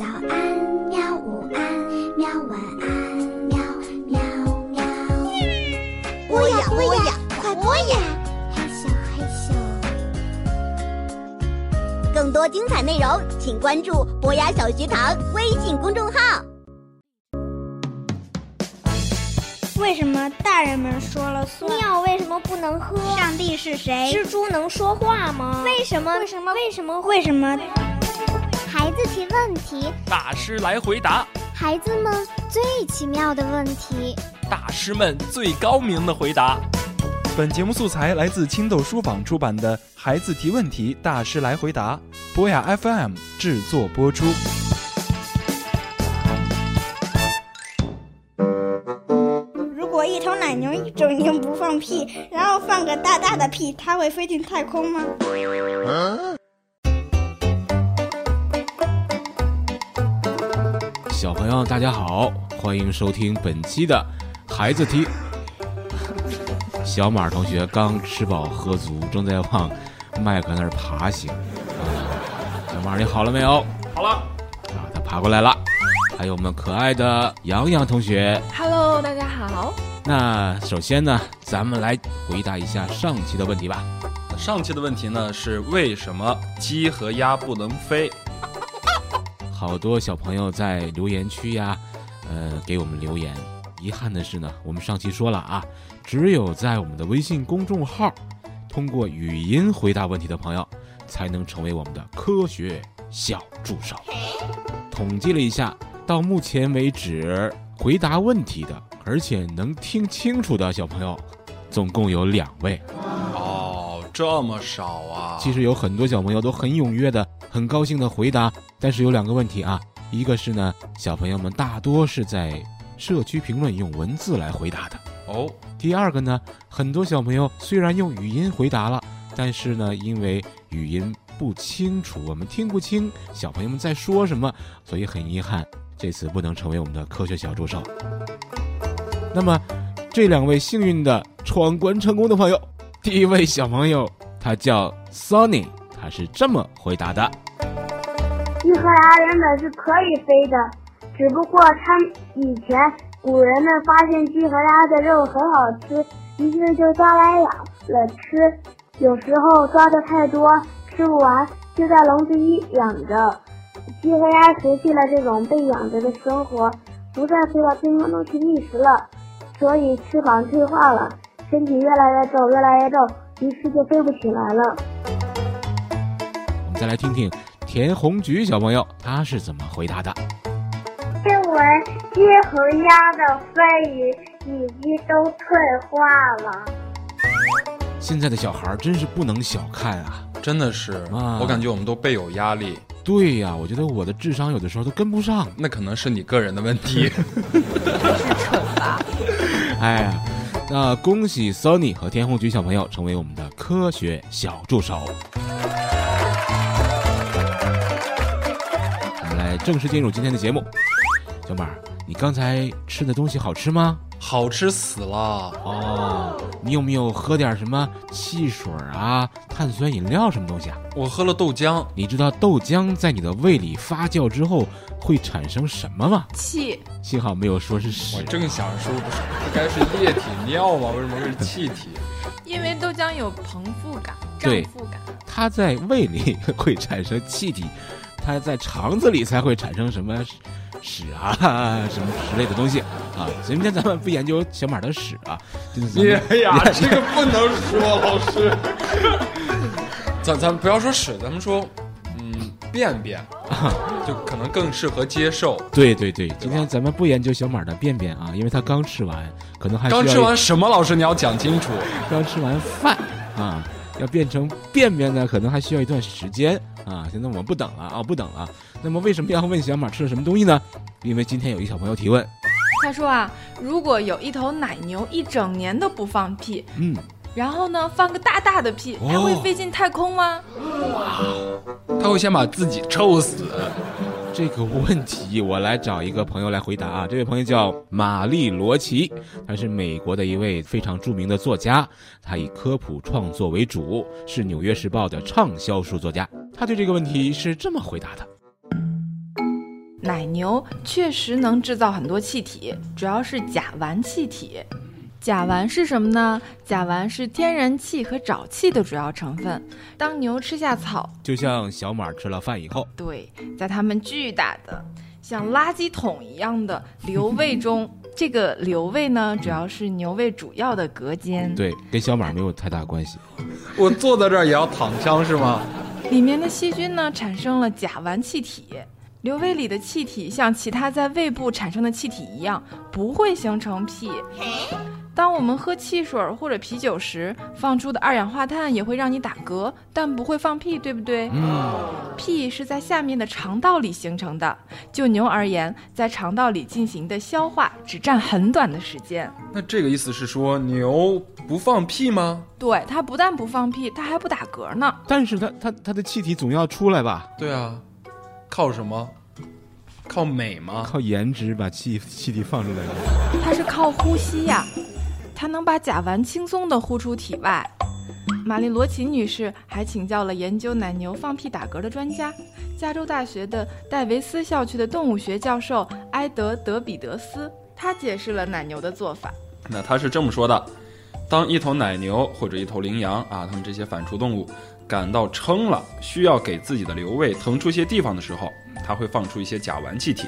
早安喵，午安喵，晚安喵喵喵。播呀播呀，快播呀！嘿咻嘿咻。更多精彩内容，请关注博雅小学堂微信公众号。为什么大人们说了算？尿为什么不能喝？上帝是谁？蜘蛛能说话吗？为什么？为什么？为什么？为什么？题，大师来回答。孩子们最奇妙的问题，大师们最高明的回答。本节目素材来自青豆书坊出版的《孩子提问题，大师来回答》，博雅 FM 制作播出。如果一头奶牛一整天不放屁，然后放个大大的屁，它会飞进太空吗？小朋友，大家好，欢迎收听本期的孩子题。小马同学刚吃饱喝足，正在往麦克那儿爬行。啊，小马，你好了没有？好了，啊，他爬过来了。还有我们可爱的洋洋同学。Hello，大家好。那首先呢，咱们来回答一下上期的问题吧。上期的问题呢是为什么鸡和鸭不能飞？好多小朋友在留言区呀，呃，给我们留言。遗憾的是呢，我们上期说了啊，只有在我们的微信公众号通过语音回答问题的朋友，才能成为我们的科学小助手。统计了一下，到目前为止回答问题的，而且能听清楚的小朋友，总共有两位。哦，这么少啊！其实有很多小朋友都很踊跃的、很高兴的回答，但是有两个问题啊，一个是呢，小朋友们大多是在社区评论用文字来回答的；哦，第二个呢，很多小朋友虽然用语音回答了，但是呢，因为语音不清楚，我们听不清小朋友们在说什么，所以很遗憾，这次不能成为我们的科学小助手。那么，这两位幸运的闯关成功的朋友，第一位小朋友他叫 Sonny，他是这么回答的：鸡和鸭原本是可以飞的，只不过他以前古人们发现鸡和鸭的肉很好吃，于是就抓来养了吃。有时候抓的太多，吃不完，就在笼子里养着。鸡和鸭熟悉了这种被养着的生活，不再飞到天空中去觅食了，所以翅膀退化了，身体越来越重，越来越重，于是就飞不起来了。我们再来听听田红菊小朋友他是怎么回答的。因为鸡和鸭的飞羽已经都退化了。现在的小孩真是不能小看啊！真的是，啊我感觉我们都倍有压力。对呀，我觉得我的智商有的时候都跟不上。那可能是你个人的问题。哎呀，那恭喜 Sony 和田红菊小朋友成为我们的科学小助手。我们来正式进入今天的节目。小马，你刚才吃的东西好吃吗？好吃死了！哦，你有没有喝点什么汽水啊、碳酸饮料什么东西啊？我喝了豆浆，你知道豆浆在你的胃里发酵之后会产生什么吗？气，幸好没有说是屎我。正想说，不是不该是液体尿吗？为什么会是气体？因为豆浆有膨腹感、对胀腹感。它在胃里会产生气体，它在肠子里才会产生什么屎屎啊什么之类的东西啊。今天咱们不研究小马的屎啊，就是哎 呀，这个不能说，老师。咱咱不要说屎，咱们说，嗯，便便，就可能更适合接受。对对对，今天咱们不研究小马的便便啊，因为他刚吃完，可能还刚吃完什么？老师，你要讲清楚。刚吃完饭啊，要变成便便呢，可能还需要一段时间啊。现在我们不等了啊，不等了。那么为什么要问小马吃了什么东西呢？因为今天有一小朋友提问，他说啊，如果有一头奶牛一整年都不放屁，嗯，然后呢放个大大的屁，它会飞进太空吗？哇，它会先把自己臭死。这个问题我来找一个朋友来回答啊。这位朋友叫玛丽罗奇，他是美国的一位非常著名的作家，他以科普创作为主，是《纽约时报》的畅销书作家。他对这个问题是这么回答的：奶牛确实能制造很多气体，主要是甲烷气体。甲烷是什么呢？甲烷是天然气和沼气的主要成分。当牛吃下草，就像小马吃了饭以后，对，在它们巨大的像垃圾桶一样的瘤胃中，这个瘤胃呢，主要是牛胃主要的隔间。对，跟小马没有太大关系。我坐在这儿也要躺枪是吗？里面的细菌呢，产生了甲烷气体。瘤胃里的气体像其他在胃部产生的气体一样，不会形成屁。当我们喝汽水或者啤酒时，放出的二氧化碳也会让你打嗝，但不会放屁，对不对？嗯，屁是在下面的肠道里形成的。就牛而言，在肠道里进行的消化只占很短的时间。那这个意思是说牛不放屁吗？对，它不但不放屁，它还不打嗝呢。但是它它它的气体总要出来吧？对啊，靠什么？靠美吗？靠颜值把气气体放出来。它是靠呼吸呀。它能把甲烷轻松的呼出体外。玛丽罗琴女士还请教了研究奶牛放屁打嗝的专家——加州大学的戴维斯校区的动物学教授埃德·德比德斯。他解释了奶牛的做法。那他是这么说的：当一头奶牛或者一头羚羊啊，它们这些反刍动物感到撑了，需要给自己的瘤胃腾出些地方的时候，它会放出一些甲烷气体。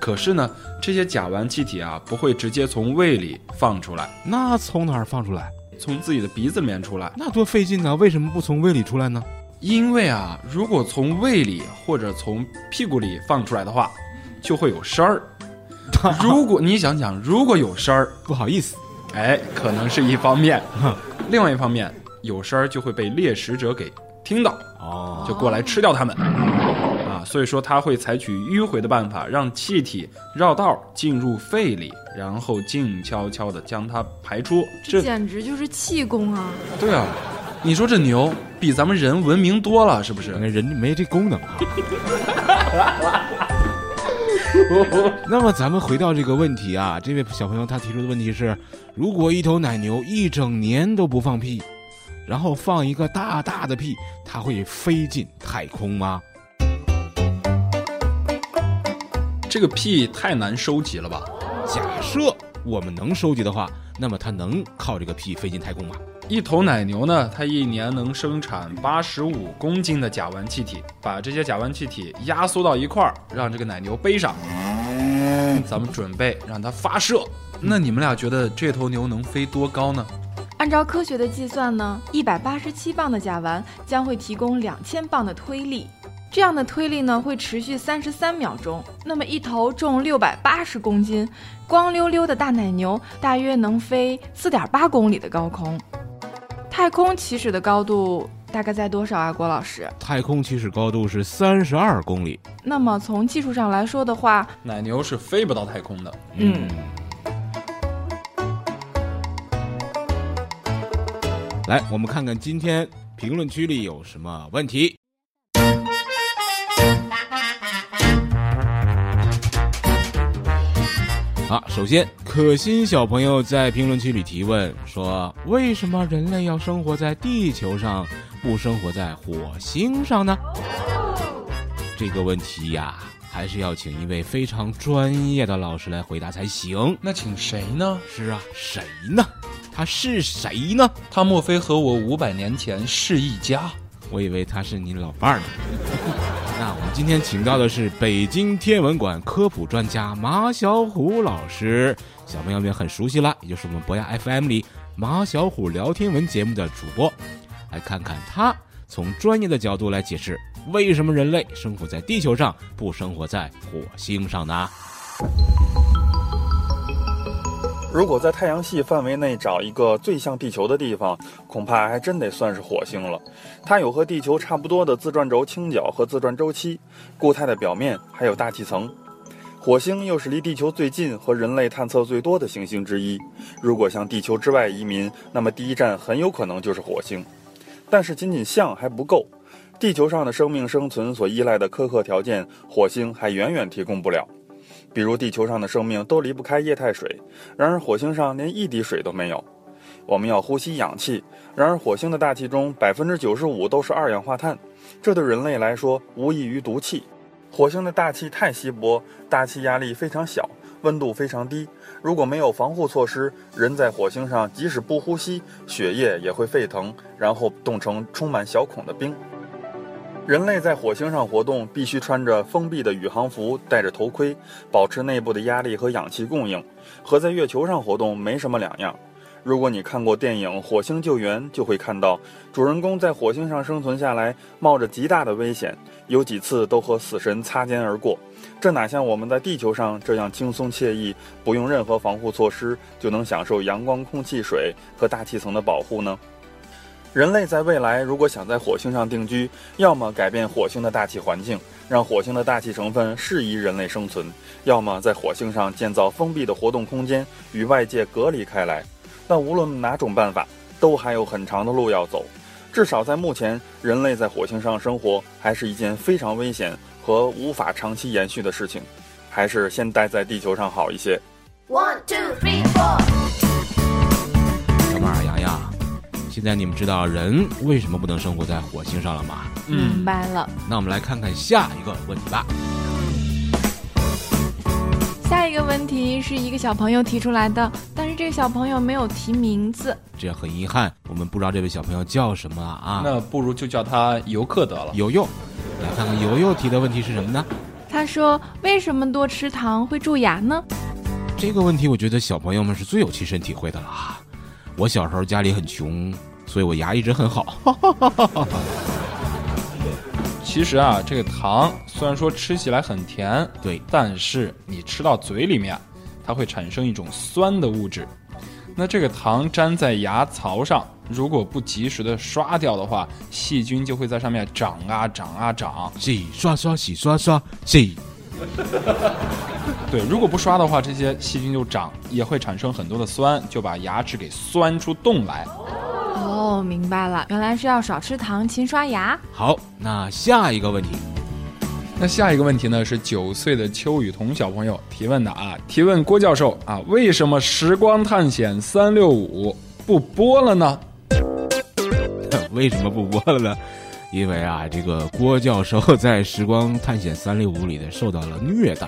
可是呢，这些甲烷气体啊，不会直接从胃里放出来，那从哪儿放出来？从自己的鼻子里面出来，那多费劲呢！为什么不从胃里出来呢？因为啊，如果从胃里或者从屁股里放出来的话，就会有声儿。如果你想想，如果有声儿，不好意思，哎，可能是一方面；另外一方面，有声儿就会被猎食者给听到，哦，就过来吃掉它们。啊所以说，它会采取迂回的办法，让气体绕道进入肺里，然后静悄悄地将它排出。这简直就是气功啊！对啊，你说这牛比咱们人文明多了，是不是？人没这功能啊。那么咱们回到这个问题啊，这位小朋友他提出的问题是：如果一头奶牛一整年都不放屁，然后放一个大大的屁，它会飞进太空吗？这个屁太难收集了吧？假设我们能收集的话，那么它能靠这个屁飞进太空吗？一头奶牛呢，它一年能生产八十五公斤的甲烷气体，把这些甲烷气体压缩到一块儿，让这个奶牛背上，咱们准备让它发射。那你们俩觉得这头牛能飞多高呢？按照科学的计算呢，一百八十七磅的甲烷将会提供两千磅的推力。这样的推力呢，会持续三十三秒钟。那么一头重六百八十公斤、光溜溜的大奶牛，大约能飞四点八公里的高空。太空起始的高度大概在多少啊，郭老师？太空起始高度是三十二公里。那么从技术上来说的话，奶牛是飞不到太空的。嗯。来，我们看看今天评论区里有什么问题。好，首先可心小朋友在评论区里提问说：“为什么人类要生活在地球上，不生活在火星上呢？”这个问题呀，还是要请一位非常专业的老师来回答才行。那请谁呢？是啊，谁呢？他是谁呢？他莫非和我五百年前是一家？我以为他是你老伴儿呢。那我们今天请到的是北京天文馆科普专家马小虎老师，小朋友们很熟悉了，也就是我们博雅 FM 里马小虎聊天文节目的主播，来看看他从专业的角度来解释，为什么人类生活在地球上，不生活在火星上呢？如果在太阳系范围内找一个最像地球的地方，恐怕还真得算是火星了。它有和地球差不多的自转轴倾角和自转周期，固态的表面还有大气层。火星又是离地球最近和人类探测最多的行星之一。如果向地球之外移民，那么第一站很有可能就是火星。但是仅仅像还不够，地球上的生命生存所依赖的苛刻条件，火星还远远提供不了。比如地球上的生命都离不开液态水，然而火星上连一滴水都没有。我们要呼吸氧气，然而火星的大气中百分之九十五都是二氧化碳，这对人类来说无异于毒气。火星的大气太稀薄，大气压力非常小，温度非常低。如果没有防护措施，人在火星上即使不呼吸，血液也会沸腾，然后冻成充满小孔的冰。人类在火星上活动，必须穿着封闭的宇航服，戴着头盔，保持内部的压力和氧气供应，和在月球上活动没什么两样。如果你看过电影《火星救援》，就会看到主人公在火星上生存下来，冒着极大的危险，有几次都和死神擦肩而过。这哪像我们在地球上这样轻松惬意，不用任何防护措施就能享受阳光、空气、水和大气层的保护呢？人类在未来如果想在火星上定居，要么改变火星的大气环境，让火星的大气成分适宜人类生存；要么在火星上建造封闭的活动空间，与外界隔离开来。但无论哪种办法，都还有很长的路要走。至少在目前，人类在火星上生活还是一件非常危险和无法长期延续的事情，还是先待在地球上好一些。One, two, three, four. 现在你们知道人为什么不能生活在火星上了吗？明白了。那我们来看看下一个问题吧。下一个问题是一个小朋友提出来的，但是这个小朋友没有提名字。这样很遗憾，我们不知道这位小朋友叫什么啊？那不如就叫他游客得了。游游，来看看游游提的问题是什么呢？他说：“为什么多吃糖会蛀牙呢这个问题，我觉得小朋友们是最有亲身体会的了啊。我小时候家里很穷，所以我牙一直很好。其实啊，这个糖虽然说吃起来很甜，对，但是你吃到嘴里面，它会产生一种酸的物质。那这个糖粘在牙槽上，如果不及时的刷掉的话，细菌就会在上面长啊长啊长。洗刷刷，洗刷刷，洗。对，如果不刷的话，这些细菌就长，也会产生很多的酸，就把牙齿给酸出洞来。？”哦，明白了，原来是要少吃糖，勤刷牙。好，那下一个问题，那下一个问题呢，是九岁的邱雨桐小朋友提问的啊，提问郭教授啊，为什么《时光探险三六五》不播了呢？为什么不播了呢？因为啊，这个郭教授在《时光探险三六五》里呢受到了虐待，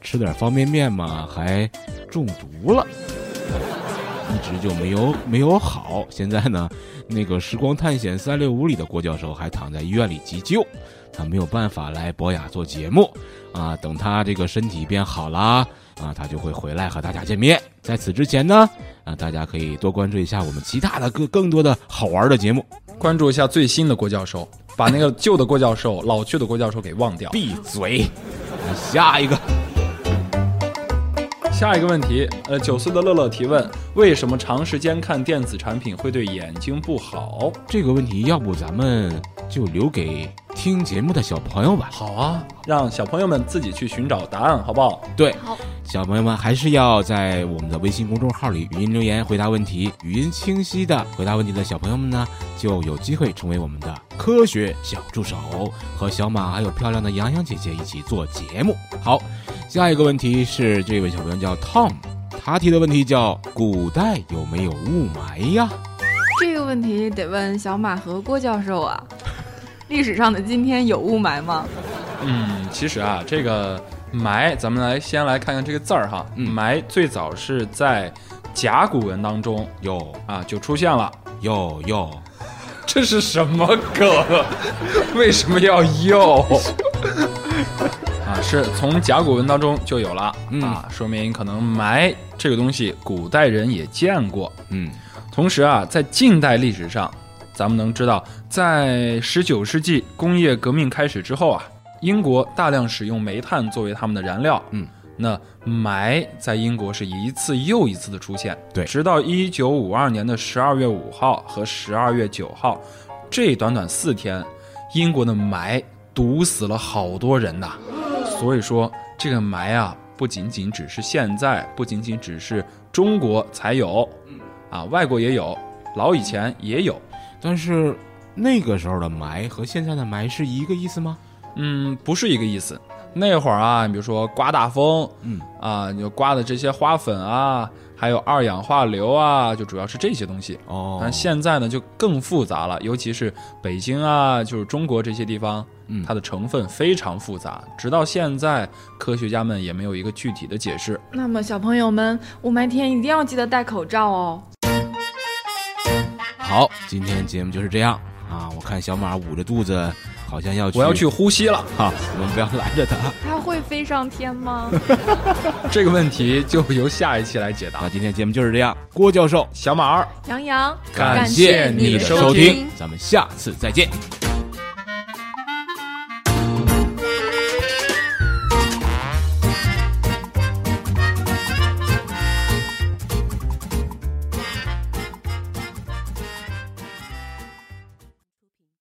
吃点方便面嘛，还中毒了，一直就没有没有好。现在呢，那个《时光探险三六五》里的郭教授还躺在医院里急救，他没有办法来博雅做节目啊。等他这个身体变好啦，啊，他就会回来和大家见面。在此之前呢，啊，大家可以多关注一下我们其他的更更多的好玩的节目。关注一下最新的郭教授，把那个旧的郭教授、老去的郭教授给忘掉。闭嘴！下一个，下一个问题，呃，九岁的乐乐提问：为什么长时间看电子产品会对眼睛不好？这个问题要不咱们就留给听节目的小朋友吧。好啊，让小朋友们自己去寻找答案，好不好？对，好，小朋友们还是要在我们的微信公众号里语音留言回答问题，语音清晰的回答问题的小朋友们呢，就有机会成为我们的科学小助手，和小马还有漂亮的洋洋姐姐一起做节目。好，下一个问题是这位小朋友叫 Tom，他提的问题叫古代有没有雾霾呀？这个问题得问小马和郭教授啊。历史上的今天有雾霾吗？嗯，其实啊，这个霾，咱们来先来看看这个字儿哈。嗯霾最早是在甲骨文当中有啊就出现了。有有，这是什么梗？为什么要又？啊，是从甲骨文当中就有了、嗯啊，说明可能霾这个东西古代人也见过。嗯同时啊，在近代历史上，咱们能知道，在十九世纪工业革命开始之后啊，英国大量使用煤炭作为他们的燃料。嗯，那霾在英国是一次又一次的出现。对直到一九五二年的十二月五号和十二月九号，这短短四天，英国的霾毒死了好多人呐。所以说，这个霾啊，不仅仅只是现在，不仅仅只是中国才有，啊，外国也有，老以前也有。但是那个时候的霾和现在的霾是一个意思吗？嗯，不是一个意思。那会儿啊，你比如说刮大风，嗯啊，就刮的这些花粉啊，还有二氧化硫啊，就主要是这些东西。哦但现在呢就更复杂了，尤其是北京啊，就是中国这些地方嗯它的成分非常复杂，直到现在科学家们也没有一个具体的解释。那么小朋友们，雾霾天一定要记得戴口罩哦。好，今天节目就是这样啊！我看小马捂着肚子，好像要去，我要去呼吸了哈、我们不要拦着他。他会飞上天吗？这个问题就由下一期来解答那。今天节目就是这样，郭教授，小马儿，杨洋，感谢谢你的收收听咱们下次再见。